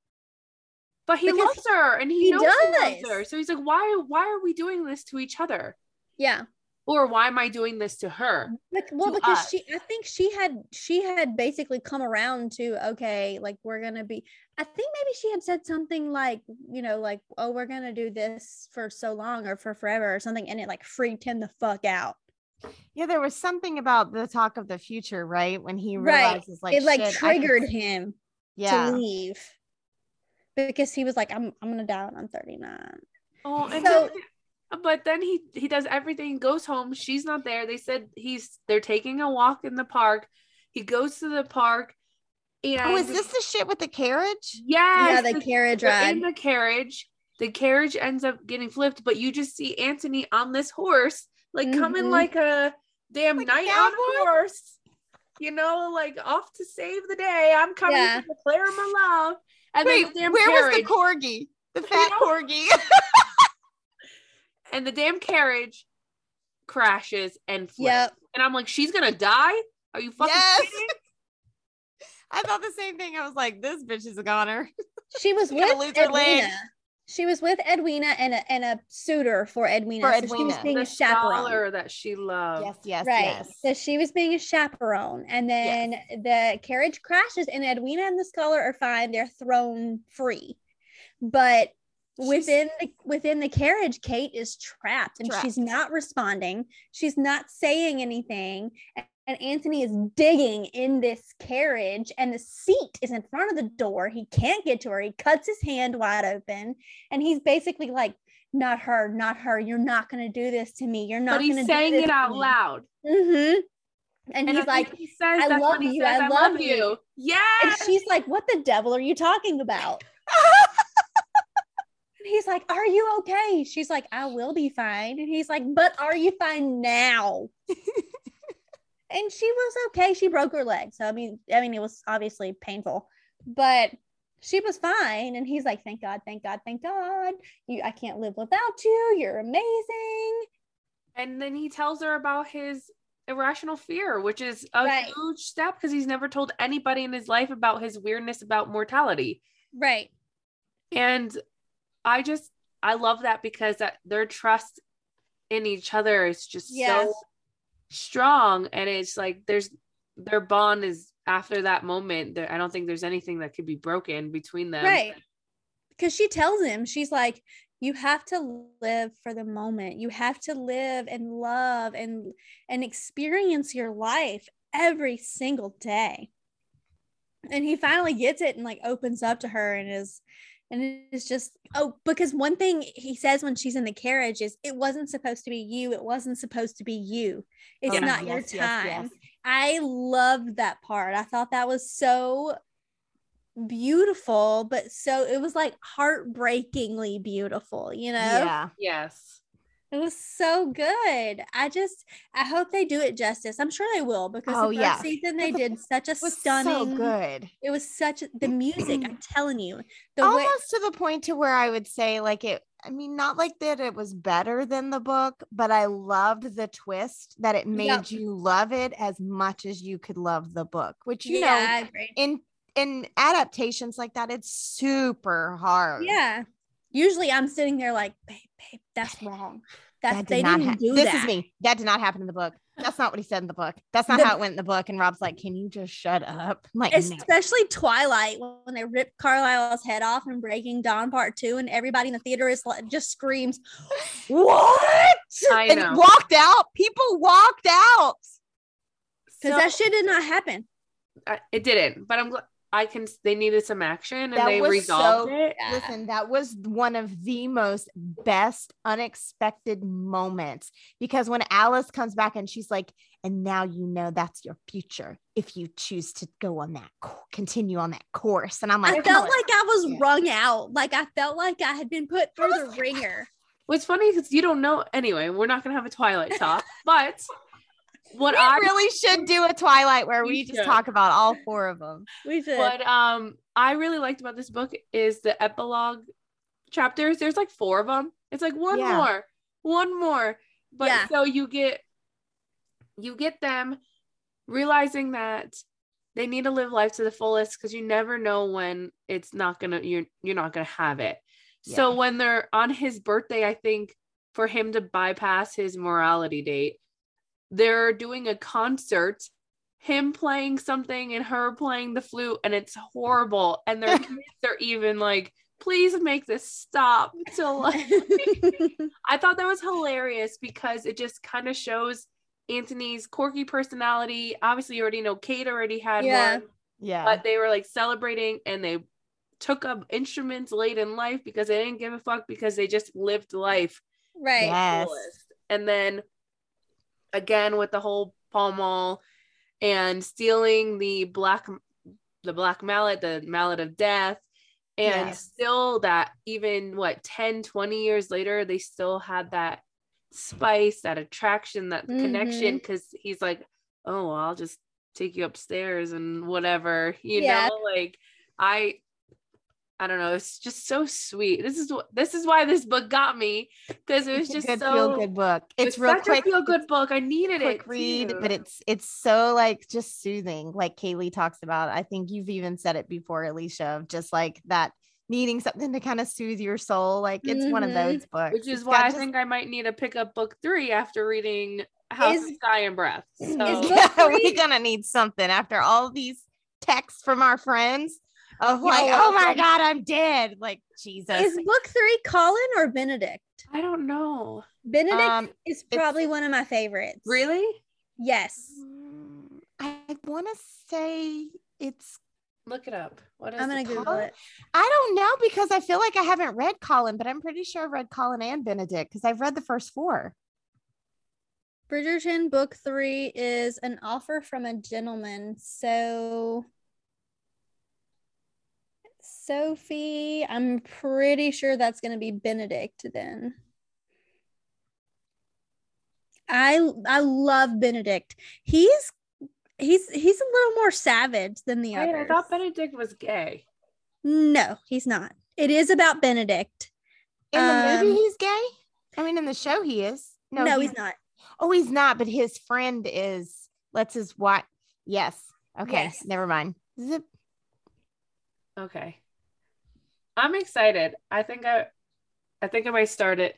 but he because loves her and he, he knows he loves her so he's like why why are we doing this to each other Yeah. or why am i doing this to her Like, well to because us. she i think she had she had basically come around to okay like we're gonna be i think maybe she had said something like you know like oh we're gonna do this for so long or for forever or something and it like freaked him the fuck out Yeah, there was something about the talk of the future, right? When he Right. realizes like it like shit, I could- triggered him Yeah. to leave because he was like, I'm I'm gonna die when I'm 39. Oh, and So- then, but then he he does everything, goes home. She's not there. They said he's they're taking a walk in the park. He goes to the park, and Oh, is this the shit with the carriage? yes, yeah, the carriage they're in the carriage. The carriage ends up getting flipped, but you just see Anthony on this horse, like coming Mhm. like a damn Like knight on a horse. You know, like off to save the day. I'm coming Yeah. to declare my love. And Wait, then the damn where carriage, was the corgi? The fat know? corgi. <laughs> and the damn carriage crashes and flips. Yep. And I'm like, she's gonna die? Are you fucking Yes. kidding? <laughs> I thought the same thing. I was like, this bitch is a goner. She was <laughs> gonna with lose her leg. Edwina. She was with Edwina and a and a suitor for Edwina. For so she was Edwina. being The a chaperone. scholar that she loved. yes, yes, right. yes. So she was being a chaperone. And then the carriage crashes and Edwina and the scholar are fine. They're thrown free. But She's- within the within the carriage, Kate is trapped and she's not responding. She's not saying anything. And Anthony is digging in this carriage, and the seat is in front of the door. He can't get to her. He cuts his hand wide open, and he's basically like, Not her, not her. You're not going to do this to me. You're not But he's saying it out loud. Mm-hmm. And, And he's I like, he says "I love he you, says, I I love love you." you. and she's like, What the devil are you talking about? <laughs> And he's like, Are you okay? She's like, I will be fine. And he's like, But are you fine now? <laughs> and she was okay. She broke her leg. So I mean, I mean, it was obviously painful, but she was fine. And he's like, Thank God, thank God, thank God. You I can't live without you. You're amazing. And then he tells her about his irrational fear, which is a Right. huge step because he's never told anybody in his life about his weirdness about mortality. Right. And I just I love that because that their trust in each other is just Yeah. so strong and it's like there's their bond is after that moment there I don't think there's anything that could be broken between them. Right. Because she tells him, she's like, you have to live for the moment. You have to live and love and and experience your life every single day. And he finally gets it and like opens up to her and is and it's just oh because one thing he says when she's in the carriage is it wasn't supposed to be you it wasn't supposed to be you it's Yeah. not your time yes, yes. I loved that part. I thought that was so beautiful, but so it was like heartbreakingly beautiful, you know? Yeah. Yes. It was so good. I just I hope they do it justice. I'm sure they will because Oh, the first yeah. season they did such a It was stunning so good. it was such the music, I'm <clears throat> telling you. The way Almost to the point to where I would say like it I mean not like that it was better than the book, but I loved the twist that it made Yep. you love it as much as you could love the book, which you yeah, know in in adaptations like that it's super hard. Yeah. Usually I'm sitting there like, babe, babe, that's <laughs> wrong. That's That they did not didn't hap- do this that. is me. That did not happen in the book. That's not what he said in the book. That's not The- how it went in the book. And Rob's like, "Can you just shut up?" I'm like, "No." especially Twilight when they rip Carlisle's head off and Breaking Dawn Part Two, and everybody in the theater is like just screams, <gasps> "What?" I and know. walked out. People walked out. Because So- that shit did not happen. I- it didn't, but I'm glad I can. They needed some action and That they was resolved so- it. Listen, that was one of the most best unexpected moments because when Alice comes back and she's like, and now you know that's your future if you choose to go on that, continue on that course. And I'm like, I felt on." like I was Yeah. wrung out. Like I felt like I had been put through the ringer. Oh. What's funny because you don't know. Anyway, we're not gonna have a Twilight talk, but what we I really should do a Twilight where We we just talk about all four of them. We should. what um I really liked about this book is the epilogue chapters. There's like four of them. It's like one Yeah. more, one more. But Yeah. so you get you get them realizing that they need to live life to the fullest because you never know when it's not gonna you're you're not gonna have it. So when they're on his birthday, I think for him to bypass his morality date, they're doing a concert, him playing something and her playing the flute, and it's horrible. And their <laughs> kids are even like, please make this stop. So <laughs> like <laughs> I thought that was hilarious because it just kind of shows anthony's quirky personality. Obviously, you already know Kate already had Yeah. one, Yeah. but they were like celebrating and they took up instruments late in life because they didn't give a fuck because they just lived life Right. Yes. And then again with the whole Pall Mall and stealing the black the black mallet, the mallet of death. And Yes. still that even what 10, 20 years later, they still had that spice, that attraction, that mm-hmm. connection. Cause he's like, Oh, I'll just take you upstairs and whatever, you Yeah. know, like I I don't know. It's just so sweet. This is what this is why this book got me because it was It's a just good so feel good book. it It's real such quick. a feel good book. I needed quick it. read, too. but it's it's so like just soothing, like Kaylee talks about. I think you've even said it before, Alicia, of just like that needing something to kind of soothe your soul. Like it's one of Mhm. those books. which is It's why I just- think I might need to pick up book three after reading House Is- of Sky and Breath. So book <laughs> yeah, we're gonna need something after all these texts from our friends of like, oh my god, I'm dead. Like Jesus. Is book three Colin or Benedict? I don't know. Benedict Um, is probably one of my favorites. Really? Yes. mm, I want to say it's Look it up. What is I'm gonna it Google called? it. I don't know because I feel like I haven't read Colin, but I'm pretty sure I've read Colin and Benedict because I've read the first four. Bridgerton book three is an offer from a gentleman. So Sophie, I'm pretty sure that's gonna be Benedict then. I I love Benedict. He's he's he's a little more savage than the Wait, I thought Benedict was gay. no, he's not. It is about Benedict. In the movie, Um, he's gay. I mean, in the show, he is. No, No, he's not. Oh, he's not. But his friend is. Let's his what? Yes. Okay. Yes. Never mind. Zip. Okay. I'm excited. I think I I think I might start it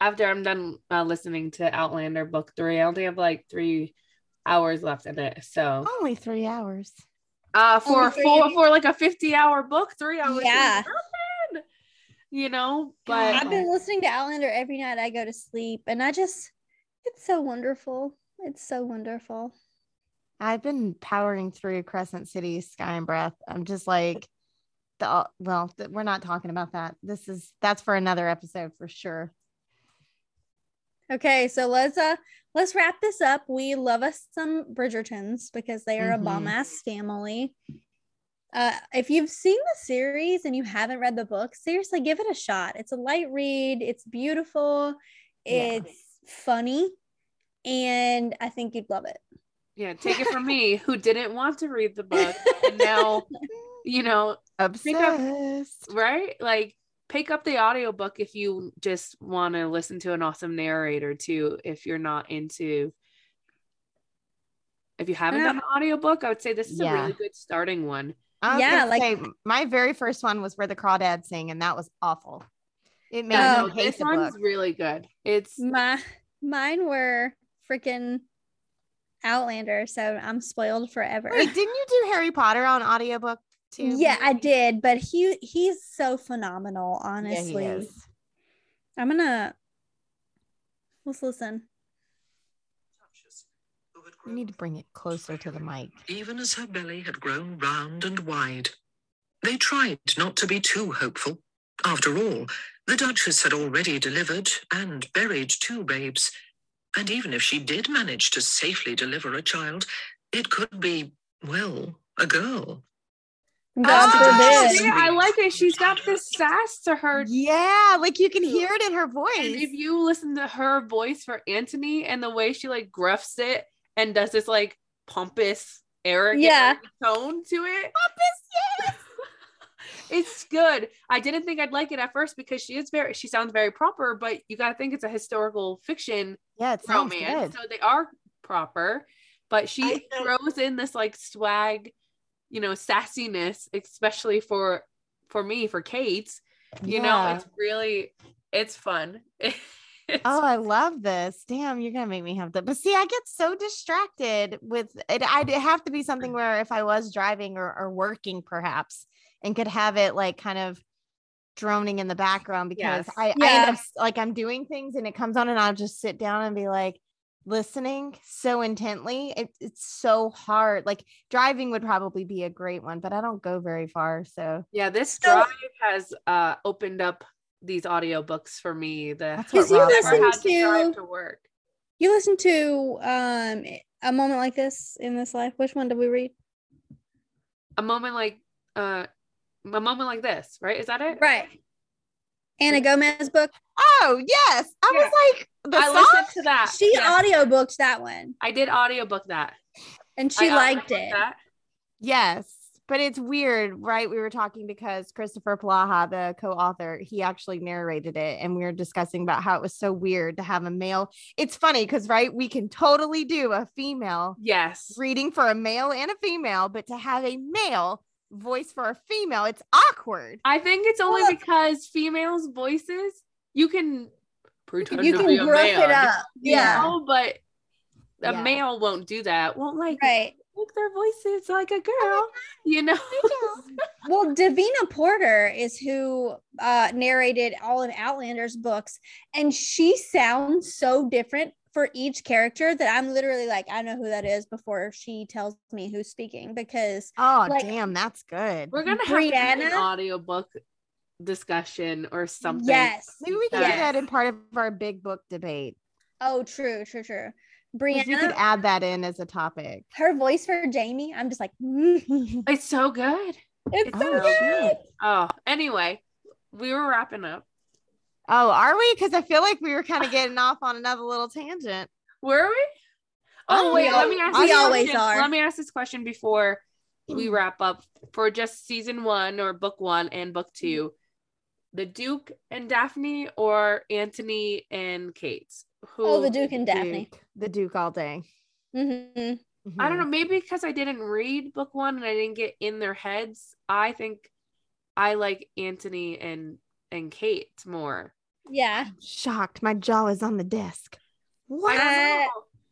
after I'm done uh, listening to Outlander book three. I only have like three hours left in it. So Only three hours. uh for for for like a 50 hour book, three hours. Yeah. You know, but I've been listening to Outlander every night I go to sleep, and I just, it's so wonderful. It's so wonderful. I've been powering through Crescent City, Sky and Breath. I'm just like, the well, th- we're not talking about that. This is that's for another episode for sure. Okay, so let's uh let's wrap this up. We love us some Bridgertons because they are Mhm. a bomb ass family. Uh, if you've seen the series and you haven't read the book, seriously, give it a shot. It's a light read. It's beautiful. Yeah. It's funny, and I think you'd love it. yeah, take it from me who didn't want to read the book and now, <laughs> you know, Obsessed. right? Like pick up the audiobook if you just want to listen to an awesome narrator too if you're not into if you haven't Yeah. done an audiobook i would say this is a really good starting one Yeah, like- say, my very first one was where the crawdads sing, and that was awful. It made Oh. me hate this the one's book. really good it's My mine were freaking Outlander, so I'm spoiled forever. Wait, didn't you do Harry Potter on audiobook too? yeah, I did, but he he's so phenomenal, Yeah, he honestly. is. I'm gonna let's listen. You need to bring it closer to the mic. even as her belly had grown round and wide. They tried not to be too hopeful. After all, the Duchess had already delivered and buried two babes. And even if she did manage to safely deliver a child, it could be, well, a girl. God Oh, yeah, i like it she's got this sass to her Yeah, like you can hear it in her and voice. if you listen to her voice for anthony and the way she like gruffs it and does this like pompous arrogant Yeah. tone to it Pompous, yes. <laughs> it's good. I didn't think I'd like it at first because she is very she sounds very proper, but you gotta think it's a historical fiction Yeah, it romance. good. So they are proper, but she I throws in this like swag, you know, sassiness, especially for for me, for Kate. You know, it's really it's fun. <laughs> It's Oh, I love this. Damn, you're gonna make me have to. But see, I get so distracted with it. I'd have to be something where if I was driving or, or working, perhaps, and could have it like kind of droning in the background because Yes. I, I end up like I'm doing things and it comes on and I'll just sit down and be like, listening so intently. It, it's so hard. Like driving would probably be a great one, but I don't go very far. So Yeah, this So- drive has uh opened up these audiobooks for me. The That's what Because you Rob never said. listen to to to work. you listen to um a moment like this in this life. Which one did we read? A moment like uh a moment like this, right? Is that it? Right. Anna Gomez book. oh yes. I Yeah. was like the I song? listened to that. She Yes. audiobooked that one I did audiobook that. and she I liked it. That. Yes. But it's weird, right? We were talking because Christopher Plaha, the co-author, he actually narrated it, and we were discussing about how it was so weird to have a male. It's funny because right, we can totally do a female Yes. reading for a male and a female, but to have a male voice for a female, it's awkward. I think it's only Well- because females' voices you can pretend You to can be a man, it up. you Yeah. know, but a Yeah. male won't do that. Won't like Right. make their voices like a girl, you know. <laughs> Well, Davina Porter is who uh, narrated all of Outlander's books, and she sounds so different for each character that I'm literally like, I know who that is before she tells me who's speaking because Oh Like- damn, that's good. We're gonna have to do an Brianna? audiobook discussion or something. yes, Maybe we can Yes. do that in part of our big book debate. oh, true, true, true. 'Cause you could add that in as a topic. her voice for Jamie, I'm just like, it's <laughs> It's so good. so Oh, good. shit. Oh, anyway, we were wrapping up. Oh, are we? Because I feel like we were kind of <laughs> getting off on another little tangent. Were we? Oh, Oh, wait, we let me ask we this always question. are. Let me ask this question before we mm. wrap up for just season one or book one and book mm. two. The Duke and Daphne or Anthony and Kate? Who Oh, the Duke and Daphne. Duke, the Duke all day. Mhm. I don't know, maybe because I didn't read book one and I didn't get in their heads. I think I like Anthony and and Kate more. Yeah, I'm shocked. My jaw is on the desk. I What? Uh.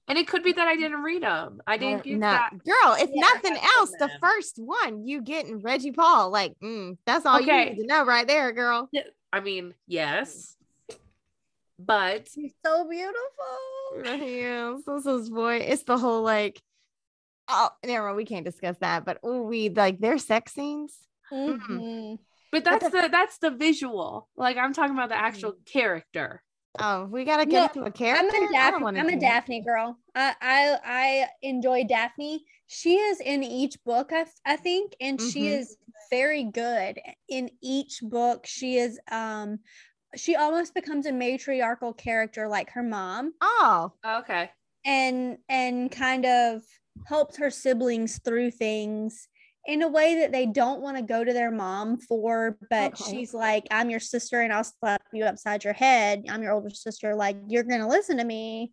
And it could be that I didn't read them. I didn't get Nah, that. girl, if Yeah, nothing else, the first one you getting Reggie Paul, like, mm, that's all Okay. you need to know right there, girl. I mean, yes, but she's so beautiful. Yes, so is boy. It's the whole like, oh, never mind. We can't discuss that, but oh, we like their sex scenes. Mhm. But that's the that's the visual. Like I'm talking about the actual character. Oh, we gotta get into a I'm character. a I don't Daphne. I'm a. Daphne girl. I, I I enjoy Daphne. She is in each book, I, I think, and she Mhm. is very good in each book. She is um she almost becomes a matriarchal character like her mom Oh, Okay. and and kind of helps her siblings through things in a way that they don't want to go to their mom for but Okay. she's like i'm your sister and i'll slap you upside your head i'm your older sister like you're gonna listen to me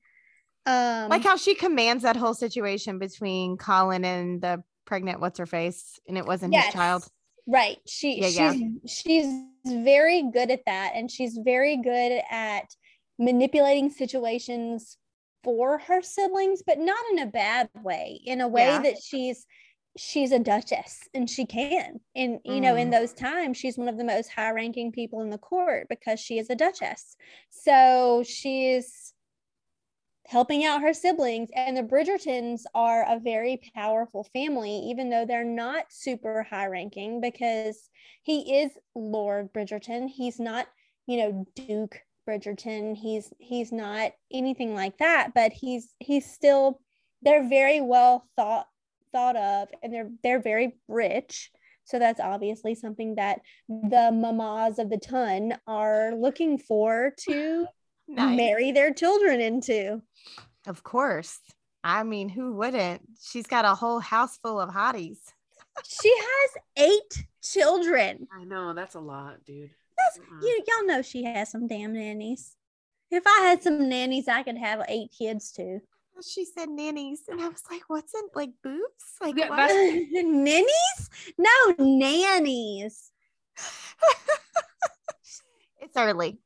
um like how she commands that whole situation between Colin and the pregnant what's her face, and it wasn't his child. right she Yeah, she's yeah. she's very good at that and she's very good at manipulating situations for her siblings but not in a bad way in a way Yeah. that she's she's a duchess and she can and you know in Mm. those times she's one of the most high ranking people in the court because she is a duchess. So she's helping out her siblings and the bridgertons are a very powerful family even though they're not super high ranking because he is lord bridgerton. He's not you know duke bridgerton. He's he's not anything like that but he's he's still they're very well thought thought of and they're they're very rich so that's obviously something that the mamas of the ton are looking for to <laughs> Nice. marry their children into Of course. I mean, who wouldn't? She's got a whole house full of hotties. she has eight children I know that's a lot, dude. That's, Mm-mm. you y'all know she has some damn nannies if i had some nannies i could have eight kids too She said nannies, and I was like, "What's in like boobs? Like Yeah, what?" that's- <laughs> nannies no nannies <laughs> it's early.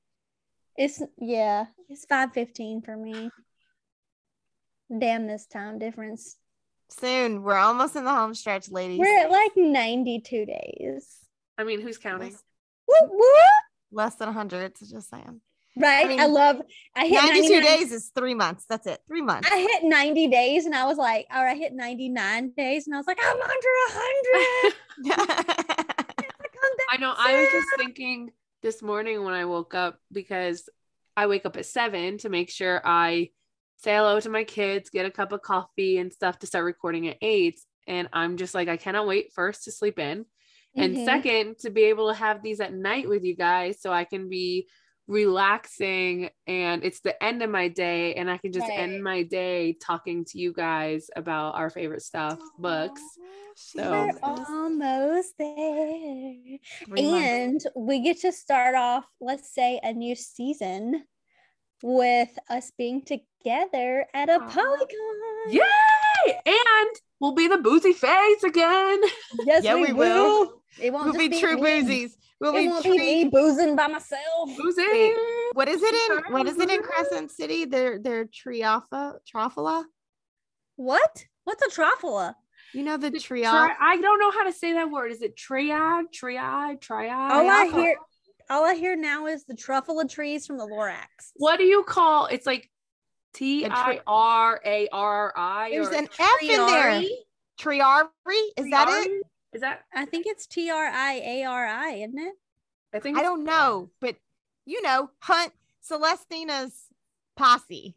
It's yeah, it's five fifteen for me. Damn this time difference. Soon, we're almost in the home stretch, ladies. We're at like ninety two days. I mean, who's counting? Less, Whoop, whoop. less than hundred. So just saying. Right. I, mean, I love I hit 92 99 days is three months. That's it. Three months. I hit 90 days and I was like, or I hit 99 days and I was like, I'm under 100. <laughs> I know. I was just <laughs> thinking this morning when I woke up because I wake up at seven to make sure I say hello to my kids, get a cup of coffee and stuff to start recording at eight. And I'm just like, I cannot wait first to sleep in. And Mhm. second, to be able to have these at night with you guys so I can be relaxing and it's the end of my day and I can just Right. end my day talking to you guys about our favorite stuff, books. So- We're almost there. Months. And we get to start off, let's say, a new season with us being together at a Aw. Polygon. Yay! And we'll be the boozy face again. Yes, Yeah, we, we will. will. It won't We'll be true me. boozies. We'll It be won't true. be me boozing by myself. Boozy. Wait, What is it in? What is it in. Crescent City? They're they're Trialpha, Trofala. What? What's a trofala? You know the Tri- I don't know how to say that word. Is it triad, triad, triad? All I hear, all I hear now is the truffula trees from the Lorax. What do you call? It's like T I R A R I. There's an F in there. Triari? Triari. Is that it? Triari? Is that? I think it's T R I A R I, isn't it? I think I don't know, but you know, Hunt Celestina's posse.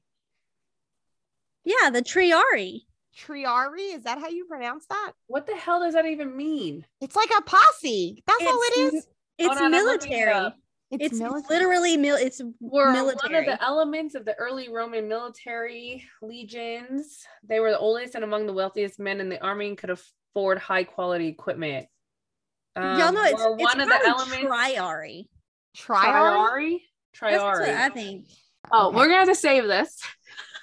Yeah, the Triari. Triari. Is that how you pronounce that? What the hell does that even mean? It's like a posse. That's all It's- It's Hold on, I'm it military. It's, It's, military. literally mil. It's Were one of the elements of the early Roman military legions. They were the oldest and among the wealthiest men in the army and could afford high quality equipment. Y'all Um, know it's, were it's one of the probably elements. Triari. Triari. Triari. That's what Triari. I think. Oh, Okay. we're gonna have to save this.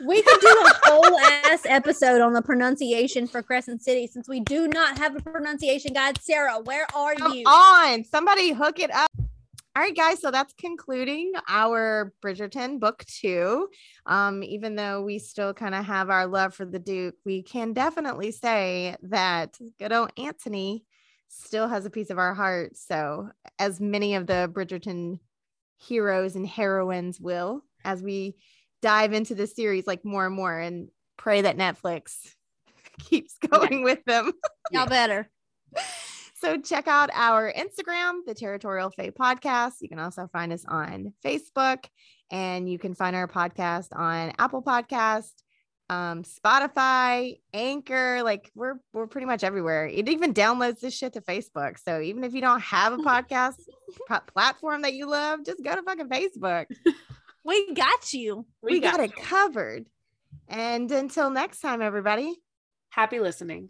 We could do a <laughs> whole ass episode on the pronunciation for Crescent City since we do not have a pronunciation guide. Sarah, where are Come you? on, somebody hook it up. All right, guys. So that's concluding our Bridgerton book two. Um, even though we still kind of have our love for the Duke, we can definitely say that good old Anthony still has a piece of our heart. So, as many of the Bridgerton heroes and heroines will, as we dive into the series like more and more, and pray that Netflix <laughs> keeps going with them. <laughs> Y'all better. So check out our Instagram, the Territorial Fae Podcast. You can also find us on Facebook, and you can find our podcast on Apple Podcast, um, Spotify, Anchor. Like we're we're pretty much everywhere. It even downloads this shit to Facebook. So even if you don't have a podcast <laughs> pa- platform that you love, just go to fucking Facebook. We got you. We, got, got it covered. And until next time, everybody. Happy listening.